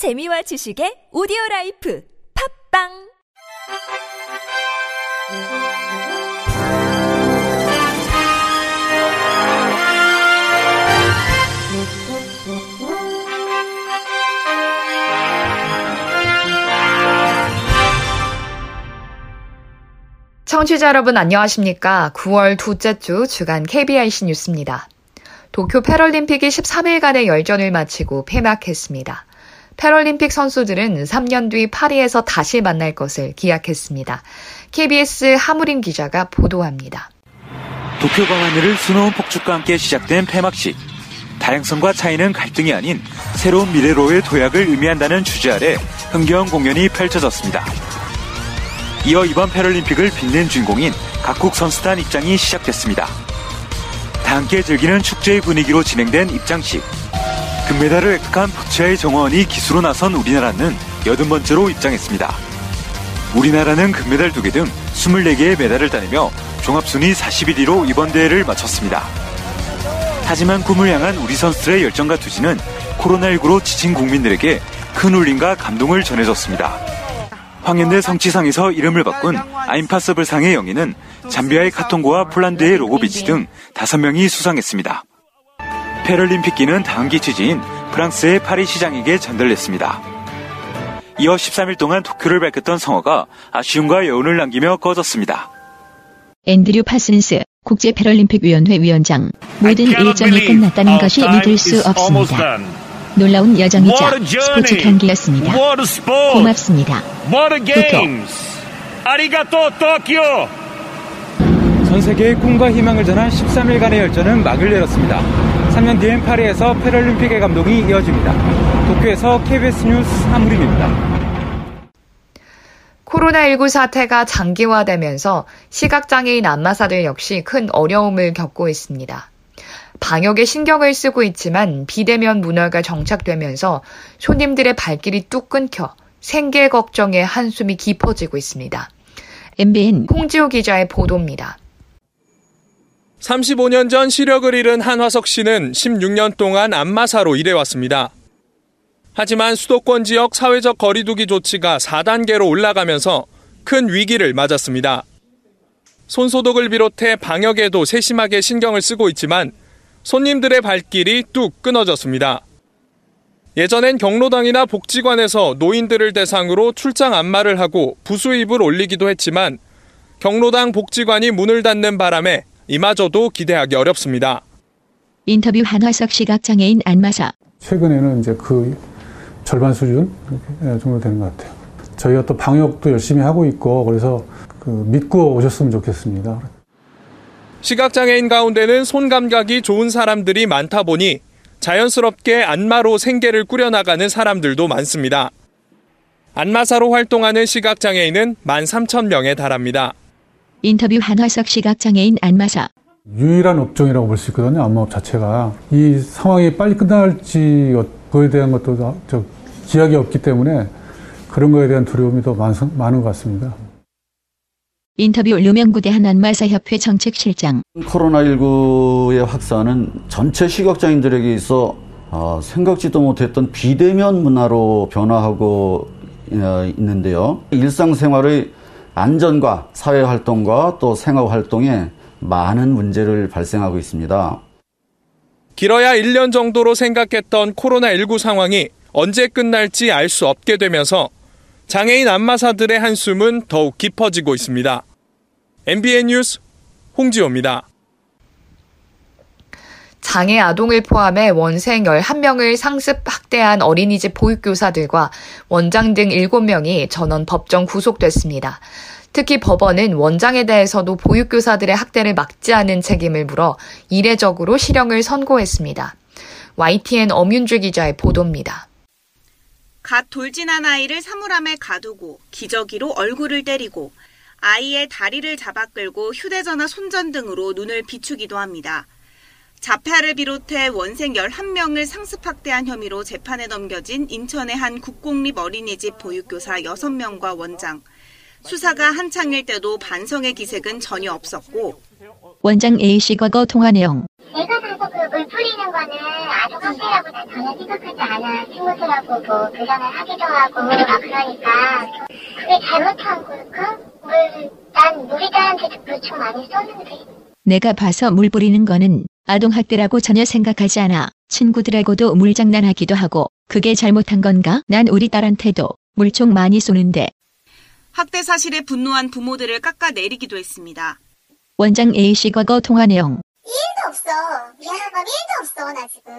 재미와 지식의 오디오 라이프 팝빵 청취자 여러분 안녕하십니까? 9월 둘째 주 주간 KBIC 뉴스입니다. 도쿄 패럴림픽이 13일간의 열전을 마치고 폐막했습니다. 패럴림픽 선수들은 3년 뒤 파리에서 다시 만날 것을 기약했습니다. KBS 하무린 기자가 보도합니다. 도쿄 광하늘을 수놓은 폭죽과 함께 시작된 폐막식. 다양성과 차이는 갈등이 아닌 새로운 미래로의 도약을 의미한다는 주제 아래 흥겨운 공연이 펼쳐졌습니다. 이어 이번 패럴림픽을 빛낸 주인공인 각국 선수단 입장이 시작됐습니다. 다 함께 즐기는 축제의 분위기로 진행된 입장식. 금메달을 획득한 부치아의 정원이 기수로 나선 우리나라는 여든 번째로 입장했습니다. 우리나라는 금메달 2개 등 24개의 메달을 따내며 종합순위 41위로 이번 대회를 마쳤습니다. 하지만 꿈을 향한 우리 선수들의 열정과 투지는 코로나19로 지친 국민들에게 큰 울림과 감동을 전해줬습니다. 황연대 성취상에서 이름을 바꾼 I'mPOSSIBLE 상의 영예는 잠비아의 카통고와 폴란드의 로고비치 등 5명이 수상했습니다. 패럴림픽기는 다음 개최지인 프랑스의 파리 시장에게 전달됐습니다. 이어 13일 동안 도쿄를 밝혔던 성화가 아쉬움과 여운을 남기며 꺼졌습니다. 앤드류 파슨스 국제 패럴림픽 위원회 위원장 모든 일정이 끝났다는 것이 믿을 수 없습니다. 놀라운 여정이자 스포츠 경기였습니다. 고맙습니다. 도쿄. 전 세계의 꿈과 희망을 전한 13일간의 열전은 막을 열었습니다. 3년 뒤엔 파리에서 패럴림픽의 감동이 이어집니다. 도쿄에서 KBS 뉴스 하무림입니다. 코로나19 사태가 장기화되면서 시각장애인 안마사들 역시 큰 어려움을 겪고 있습니다. 방역에 신경을 쓰고 있지만 비대면 문화가 정착되면서 손님들의 발길이 뚝 끊겨 생계 걱정에 한숨이 깊어지고 있습니다. MBN 홍지호 기자의 보도입니다. 35년 전 시력을 잃은 한화석 씨는 16년 동안 안마사로 일해왔습니다. 하지만 수도권 지역 사회적 거리두기 조치가 4단계로 올라가면서 큰 위기를 맞았습니다. 손소독을 비롯해 방역에도 세심하게 신경을 쓰고 있지만 손님들의 발길이 뚝 끊어졌습니다. 예전엔 경로당이나 복지관에서 노인들을 대상으로 출장 안마를 하고 부수입을 올리기도 했지만 경로당 복지관이 문을 닫는 바람에 이마저도 기대하기 어렵습니다. 인터뷰 한화석 시각장애인 안마사. 최근에는 이제 그 절반 수준 정도 되는 것 같아요. 저희가 또 방역도 열심히 하고 있고 그래서 그 믿고 오셨으면 좋겠습니다. 시각장애인 가운데는 손 감각이 좋은 사람들이 많다 보니 자연스럽게 안마로 생계를 꾸려나가는 사람들도 많습니다. 안마사로 활동하는 시각장애인은 13,000명에 달합니다. 인터뷰 한화석 시각장애인 안마사. 유일한 업종이라고 볼 수 있거든요. 안마업 자체가. 이 상황이 빨리 끝날지 그거에 대한 것도 저 기약이 없기 때문에 그런 거에 대한 두려움이 더 많, 많은 것 같습니다. 인터뷰 류명구대 한안마사협회 정책실장. 코로나19의 확산은 전체 시각장애인들에게 있어 어, 생각지도 못했던 비대면 문화로 변화하고 어, 있는데요. 일상생활의 안전과 사회 활동과 또 생활활동에 많은 문제를 발생하고 있습니다. 길어야 1년 정도로 생각했던 코로나19 상황이 언제 끝날지 알 수 없게 되면서 장애인 안마사들의 한숨은 더욱 깊어지고 있습니다. MBN 뉴스 홍지호입니다. 장애 아동을 포함해 원생 11명을 상습 학대한 어린이집 보육교사들과 원장 등 7명이 전원 법정 구속됐습니다. 특히 법원은 원장에 대해서도 보육교사들의 학대를 막지 않은 책임을 물어 이례적으로 실형을 선고했습니다. YTN 엄윤주 기자의 보도입니다. 갓 돌진한 아이를 사물함에 가두고 기저귀로 얼굴을 때리고 아이의 다리를 잡아 끌고 휴대전화 손전 등으로 눈을 비추기도 합니다. 자폐아를 비롯해 원생 11명을 상습학대한 혐의로 재판에 넘겨진 인천의 한 국공립 어린이집 보육교사 6명과 원장. 수사가 한창일 때도 반성의 기색은 전혀 없었고 원장 A씨 과거 통화 내용 내가 가서 그 물 뿌리는 거는 아동 상태라고 전혀 생각하지 않아. 친구들하고 뭐 교감을 하기도 하고, 아, 그러니까. 그게 잘못한 걸까? 물, 난 우리 딸한테도 물총 많이 썼는데. 내가 봐서 물 뿌리는 거는 아동학대라고 전혀 생각하지 않아. 친구들하고도 물장난하기도 하고 그게 잘못한 건가? 난 우리 딸한테도 물총 많이 쏘는데 학대 사실에 분노한 부모들을 깎아내리기도 했습니다. 원장 A씨 과거 통화 내용 1도 없어. 미안한 건 1도 없어, 나 지금.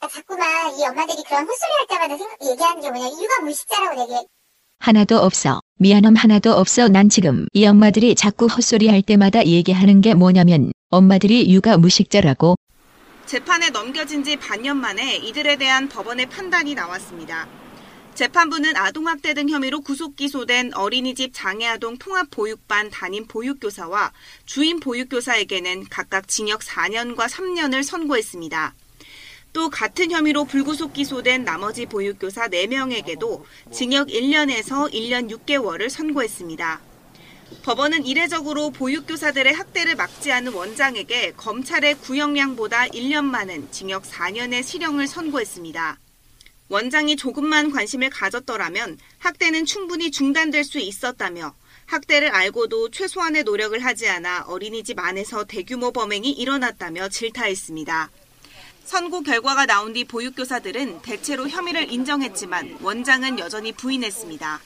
나 자꾸만 이 엄마들이 그런 헛소리 할 때마다 생각, 얘기하는 게 뭐냐. 육아 물식자라고 얘기해. 하나도 없어. 미안함 하나도 없어. 난 지금 이 엄마들이 자꾸 헛소리 할 때마다 얘기하는 게 뭐냐면 엄마들이 육아 무식자라고 재판에 넘겨진 지 반년 만에 이들에 대한 법원의 판단이 나왔습니다. 재판부는 아동학대 등 혐의로 구속 기소된 어린이집 장애아동 통합보육반 담임 보육교사와 주임 보육교사에게는 각각 징역 4년과 3년을 선고했습니다. 또 같은 혐의로 불구속 기소된 나머지 보육교사 4명에게도 징역 1년에서 1년 6개월을 선고했습니다. 법원은 이례적으로 보육교사들의 학대를 막지 않은 원장에게 검찰의 구형량보다 1년 많은 징역 4년의 실형을 선고했습니다. 원장이 조금만 관심을 가졌더라면 학대는 충분히 중단될 수 있었다며 학대를 알고도 최소한의 노력을 하지 않아 어린이집 안에서 대규모 범행이 일어났다며 질타했습니다. 선고 결과가 나온 뒤 보육교사들은 대체로 혐의를 인정했지만 원장은 여전히 부인했습니다.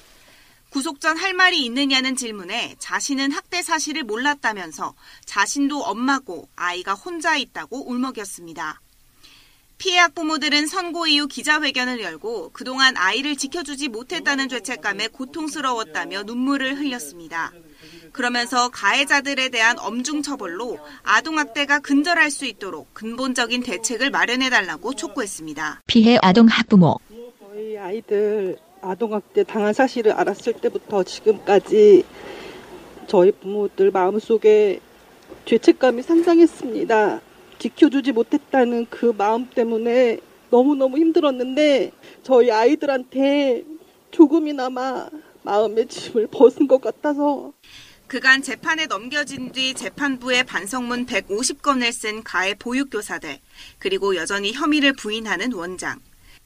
구속 전 할 말이 있느냐는 질문에 자신은 학대 사실을 몰랐다면서 자신도 엄마고 아이가 혼자 있다고 울먹였습니다. 피해 학부모들은 선고 이후 기자회견을 열고 그동안 아이를 지켜주지 못했다는 죄책감에 고통스러웠다며 눈물을 흘렸습니다. 그러면서 가해자들에 대한 엄중 처벌로 아동학대가 근절할 수 있도록 근본적인 대책을 마련해달라고 촉구했습니다. 피해 아동 학부모 저희 아이들 아동학대 당한 사실을 알았을 때부터 지금까지 저희 부모들 마음속에 죄책감이 상당했습니다. 지켜주지 못했다는 그 마음 때문에 너무너무 힘들었는데 저희 아이들한테 조금이나마 마음의 짐을 벗은 것 같아서 그간 재판에 넘겨진 뒤 재판부에 반성문 150건을 쓴 가해 보육교사들, 그리고 여전히 혐의를 부인하는 원장.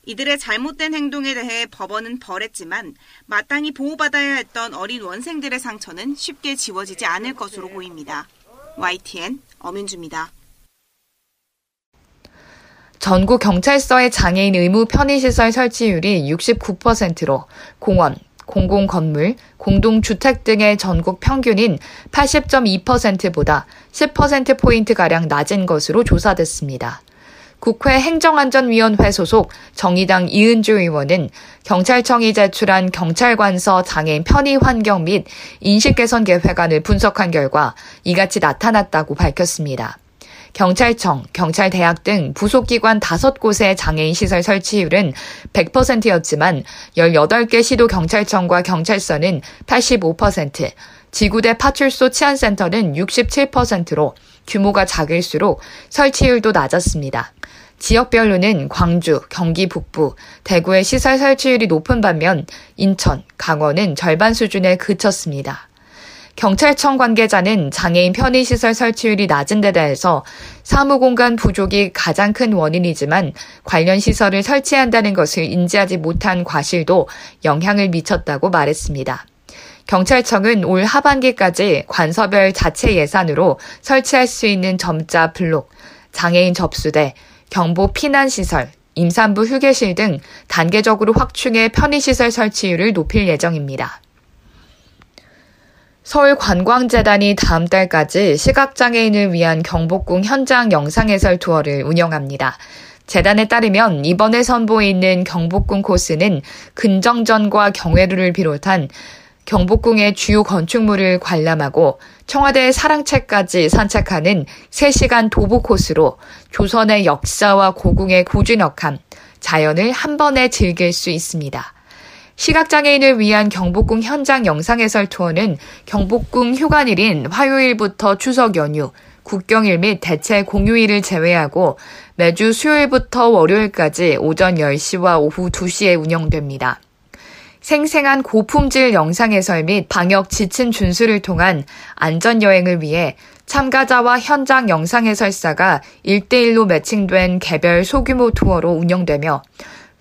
이들의 잘못된 행동에 대해 법원은 벌했지만 마땅히 보호받아야 했던 어린 원생들의 상처는 쉽게 지워지지 않을 것으로 보입니다. YTN 어민주입니다. 전국 경찰서의 장애인 의무 편의시설 설치율이 69%로 공원, 공공건물, 공동주택 등의 전국 평균인 80.2%보다 10%포인트가량 낮은 것으로 조사됐습니다. 국회 행정안전위원회 소속 정의당 이은주 의원은 경찰청이 제출한 경찰관서 장애인 편의 환경 및 인식 개선 계획안을 분석한 결과 이같이 나타났다고 밝혔습니다. 경찰청, 경찰대학 등 부속기관 5곳의 장애인 시설 설치율은 100%였지만 18개 시도 경찰청과 경찰서는 85%, 지구대 파출소 치안센터는 67%로 규모가 작을수록 설치율도 낮았습니다. 지역별로는 광주, 경기 북부, 대구의 시설 설치율이 높은 반면 인천, 강원은 절반 수준에 그쳤습니다. 경찰청 관계자는 장애인 편의시설 설치율이 낮은 데 대해서 사무공간 부족이 가장 큰 원인이지만 관련 시설을 설치한다는 것을 인지하지 못한 과실도 영향을 미쳤다고 말했습니다. 경찰청은 올 하반기까지 관서별 자체 예산으로 설치할 수 있는 점자 블록, 장애인 접수대, 경보 피난시설, 임산부 휴게실 등 단계적으로 확충해 편의시설 설치율을 높일 예정입니다. 서울관광재단이 다음 달까지 시각장애인을 위한 경복궁 현장 영상해설 투어를 운영합니다. 재단에 따르면 이번에 선보에 있는 경복궁 코스는 근정전과 경회루를 비롯한 경복궁의 주요 건축물을 관람하고 청와대 사랑채까지 산책하는 3시간 도보 코스로 조선의 역사와 고궁의 고즈넉함, 자연을 한 번에 즐길 수 있습니다. 시각장애인을 위한 경복궁 현장 영상 해설 투어는 경복궁 휴관일인 화요일부터 추석 연휴, 국경일 및 대체 공휴일을 제외하고 매주 수요일부터 월요일까지 오전 10시와 오후 2시에 운영됩니다. 생생한 고품질 영상 해설 및 방역 지침 준수를 통한 안전 여행을 위해 참가자와 현장 영상 해설사가 1대1로 매칭된 개별 소규모 투어로 운영되며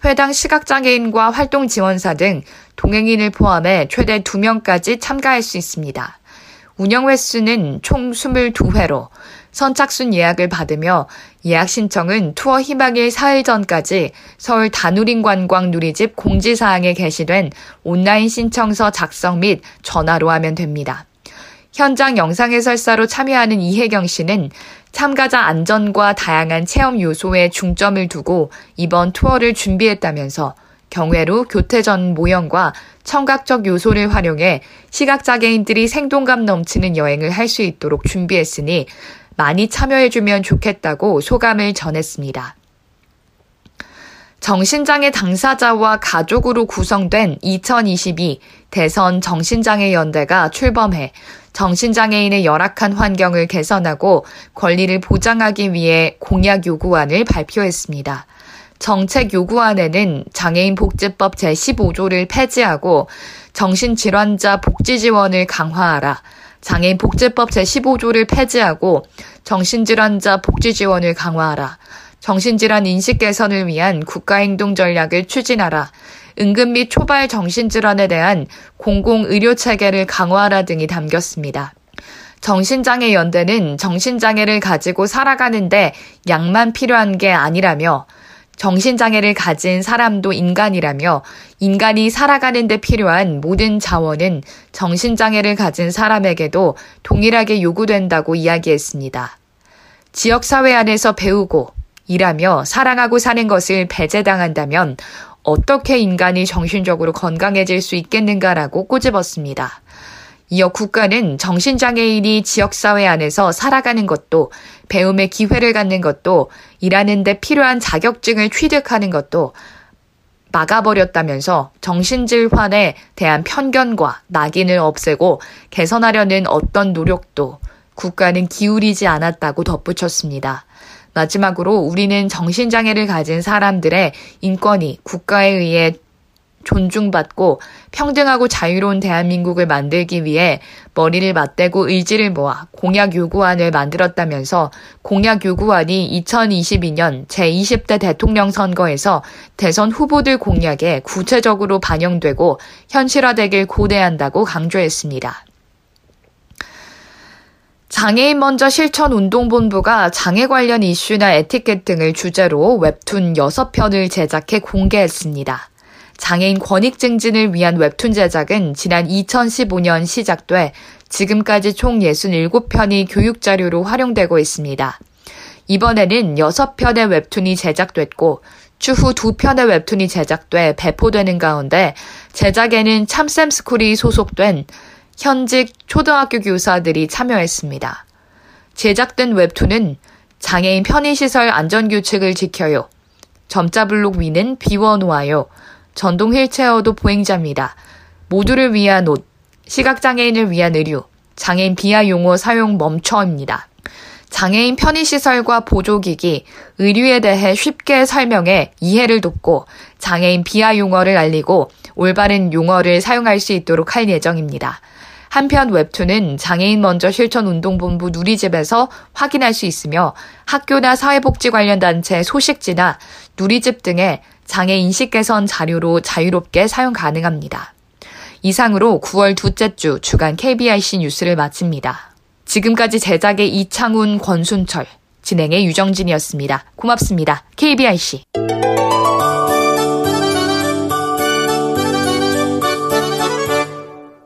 회당 시각장애인과 활동 지원사 등 동행인을 포함해 최대 2명까지 참가할 수 있습니다. 운영 횟수는 총 22회로 선착순 예약을 받으며 예약 신청은 투어 희망일 사흘 전까지 서울 다누린 관광 누리집 공지사항에 게시된 온라인 신청서 작성 및 전화로 하면 됩니다. 현장 영상 해설사로 참여하는 이혜경 씨는 참가자 안전과 다양한 체험 요소에 중점을 두고 이번 투어를 준비했다면서 경외로 교태전 모형과 청각적 요소를 활용해 시각장애인들이 생동감 넘치는 여행을 할 수 있도록 준비했으니 많이 참여해주면 좋겠다고 소감을 전했습니다. 정신장애 당사자와 가족으로 구성된 2022 대선 정신장애 연대가 출범해 정신장애인의 열악한 환경을 개선하고 권리를 보장하기 위해 공약 요구안을 발표했습니다. 정책 요구안에는 장애인 복지법 제15조를 폐지하고 정신질환자 복지 지원을 강화하라. 장애인 복지법 제15조를 폐지하고 정신질환자 복지 지원을 강화하라. 정신질환 인식 개선을 위한 국가행동 전략을 추진하라. 응급 및 초발 정신질환에 대한 공공의료 체계를 강화하라 등이 담겼습니다. 정신장애 연대는 정신장애를 가지고 살아가는데 약만 필요한 게 아니라며 정신장애를 가진 사람도 인간이라며 인간이 살아가는 데 필요한 모든 자원은 정신장애를 가진 사람에게도 동일하게 요구된다고 이야기했습니다. 지역사회 안에서 배우고 일하며 사랑하고 사는 것을 배제당한다면 어떻게 인간이 정신적으로 건강해질 수 있겠는가라고 꼬집었습니다. 이어 국가는 정신장애인이 지역사회 안에서 살아가는 것도 배움의 기회를 갖는 것도 일하는데 필요한 자격증을 취득하는 것도 막아버렸다면서 정신질환에 대한 편견과 낙인을 없애고 개선하려는 어떤 노력도 국가는 기울이지 않았다고 덧붙였습니다. 마지막으로 우리는 정신장애를 가진 사람들의 인권이 국가에 의해 존중받고 평등하고 자유로운 대한민국을 만들기 위해 머리를 맞대고 의지를 모아 공약 요구안을 만들었다면서 공약 요구안이 2022년 제20대 대통령 선거에서 대선 후보들 공약에 구체적으로 반영되고 현실화되길 고대한다고 강조했습니다. 장애인 먼저 실천 운동본부가 장애 관련 이슈나 에티켓 등을 주제로 웹툰 6편을 제작해 공개했습니다. 장애인 권익 증진을 위한 웹툰 제작은 지난 2015년 시작돼 지금까지 총 67편이 교육 자료로 활용되고 있습니다. 이번에는 6편의 웹툰이 제작됐고 추후 2편의 웹툰이 제작돼 배포되는 가운데 제작에는 참샘스쿨이 소속된 현직 초등학교 교사들이 참여했습니다. 제작된 웹툰은 장애인 편의시설 안전규칙을 지켜요. 점자블록 위는 비워놓아요. 전동 휠체어도 보행자입니다. 모두를 위한 옷, 시각장애인을 위한 의류, 장애인 비하 용어 사용 멈춰입니다. 장애인 편의시설과 보조기기, 의류에 대해 쉽게 설명해 이해를 돕고 장애인 비하 용어를 알리고 올바른 용어를 사용할 수 있도록 할 예정입니다. 한편 웹툰은 장애인 먼저 실천 운동본부 누리집에서 확인할 수 있으며 학교나 사회복지 관련 단체 소식지나 누리집 등의 장애 인식 개선 자료로 자유롭게 사용 가능합니다. 이상으로 9월 둘째 주 주간 KBIC 뉴스를 마칩니다. 지금까지 제작의 이창훈, 권순철, 진행의 유정진이었습니다. 고맙습니다. KBIC.